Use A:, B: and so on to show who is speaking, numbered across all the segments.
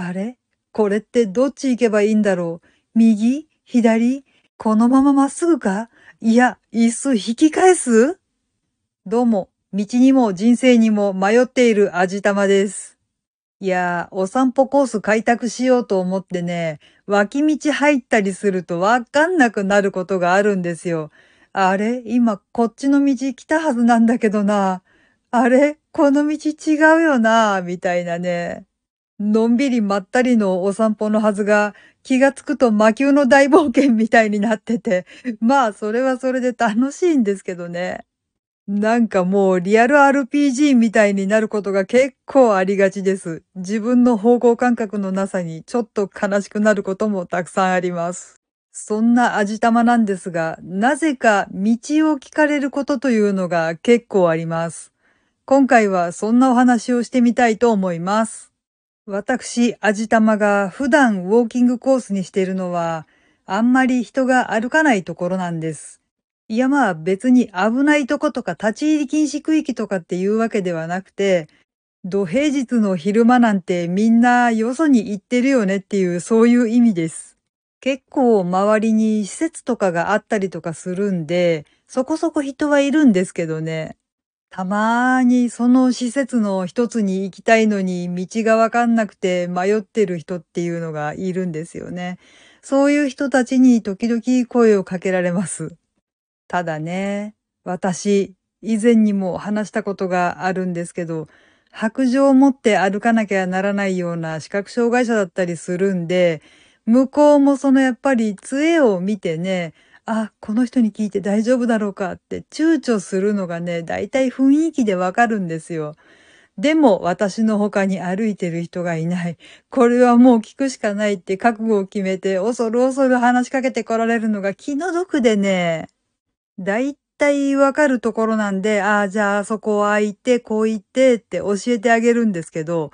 A: あれ？これってどっち行けばいいんだろう？右？左？このまままっすぐか？いや、椅子引き返す？どうも、道にも人生にも迷っている味玉です。いやー、お散歩コース開拓しようと思ってね、脇道入ったりするとわかんなくなることがあるんですよ。あれ？今こっちの道来たはずなんだけどな。あれ？この道違うよなみたいなね。のんびりまったりのお散歩のはずが、気がつくと魔球の大冒険みたいになってて、まあそれはそれで楽しいんですけどね。なんかもうリアル RPG みたいになることが結構ありがちです。自分の方向感覚のなさにちょっと悲しくなることもたくさんあります。そんな味玉なんですが、なぜか道を聞かれることというのが結構あります。今回はそんなお話をしてみたいと思います。私、味玉が普段ウォーキングコースにしているのは、あんまり人が歩かないところなんです。いやまあ別に危ないとことか立ち入り禁止区域とかっていうわけではなくて、土平日の昼間なんてみんなよそに行ってるよねっていうそういう意味です。結構周りに施設とかがあったりとかするんで、そこそこ人はいるんですけどね。たまーにその施設の一つに行きたいのに道がわかんなくて迷ってる人っていうのがいるんですよね。そういう人たちに時々声をかけられます。ただね、私、以前にも話したことがあるんですけど、白状を持って歩かなきゃならないような視覚障害者だったりするんで、向こうもそのやっぱり杖を見てね、あ、この人に聞いて大丈夫だろうかって躊躇するのがね、だいたい雰囲気でわかるんですよ。でも私の他に歩いてる人がいない。これはもう聞くしかないって覚悟を決めて恐る恐る話しかけてこられるのが気の毒でね。だいたいわかるところなんで、ああ、じゃあそこは行って、こう言ってって教えてあげるんですけど、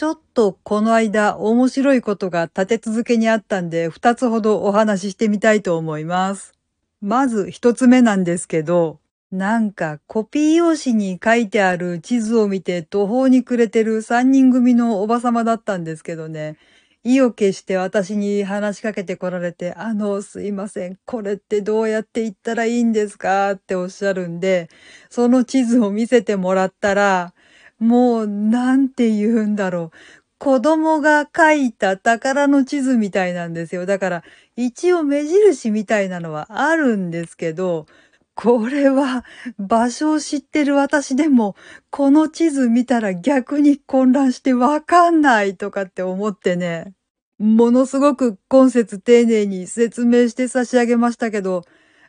A: ちょっとこの間面白いことが立て続けにあったんで、二つほどお話ししてみたいと思います。まず一つ目なんですけど、なんかコピー用紙に書いてある地図を見て途方に暮れてる三人組のおばさまだったんですけどね。意を決して私に話しかけてこられて、あの、すいません、これってどうやって行ったらいいんですか？っておっしゃるんで、その地図を見せてもらったら、もう、なんて言うんだろう。子供が描いた宝の地図みたいなんですよ。だから、一応目印みたいなのはあるんですけど、これは場所を知ってる私でも、この地図見たら逆に混乱してわかんないとかって思ってね、ものすごく今節丁寧に説明して差し上げましたけど、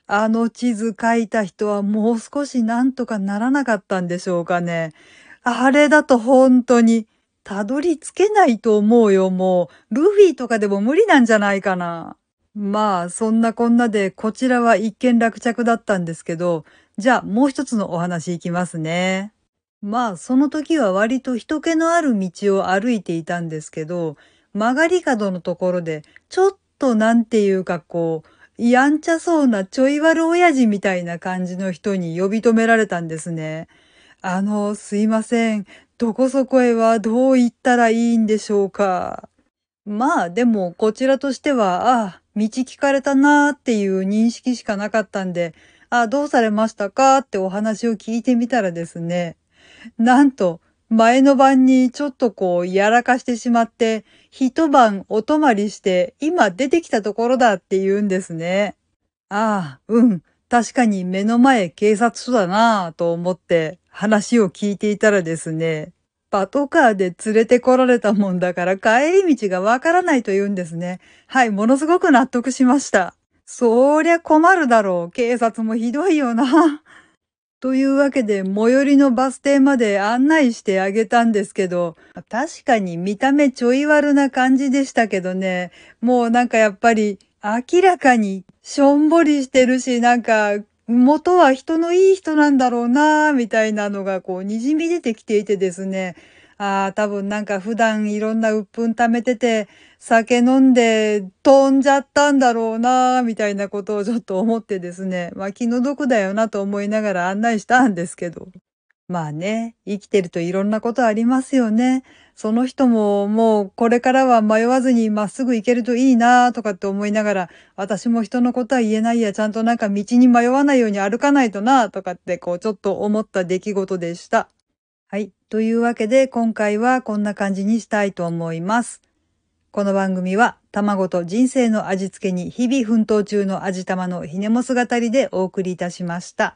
A: あの地図書いた人はもう少しなんとかならなかったんでしょうかね。あれだと本当に、たどり着けないと思うよ、もう。ルフィとかでも無理なんじゃないかな。まあ、そんなこんなで、こちらは一見落着だったんですけど、じゃあもう一つのお話いきますね。まあ、その時は割と人気のある道を歩いていたんですけど、曲がり角のところで、ちょっとなんていうかこう、やんちゃそうなちょい悪親父みたいな感じの人に呼び止められたんですね。あの、すいません。どこそこへはどう行ったらいいんでしょうか。まあ、でも、こちらとしては、ああ、道聞かれたなーっていう認識しかなかったんで、あ、あどうされましたか？ってお話を聞いてみたらですね、なんと、前の晩にちょっとこう、やらかしてしまって、一晩お泊まりして、今出てきたところだって言うんですね。ああ、うん。確かに目の前警察署だなぁと思って話を聞いていたらですね、パトカーで連れてこられたもんだから帰り道がわからないと言うんですね。はい、ものすごく納得しました。そりゃ困るだろう。警察もひどいよな。というわけで、最寄りのバス停まで案内してあげたんですけど、確かに見た目ちょい悪な感じでしたけどね、もうなんかやっぱり明らかにしょんぼりしてるし、なんか元は人のいい人なんだろうなみたいなのがこう滲み出てきていてですね。ああ、多分なんか普段いろんな鬱憤溜めてて、酒飲んで飛んじゃったんだろうなみたいなことをちょっと思ってですね。まあ気の毒だよなと思いながら案内したんですけど。まあね、生きてるといろんなことありますよね。その人ももうこれからは迷わずにまっすぐ行けるといいなとかって思いながら、私も人のことは言えないや、ちゃんとなんか道に迷わないように歩かないとなとかってこうちょっと思った出来事でした。はい。というわけで今回はこんな感じにしたいと思います。この番組は卵と人生の味付けに日々奮闘中の味玉のひねも姿りでお送りいたしました。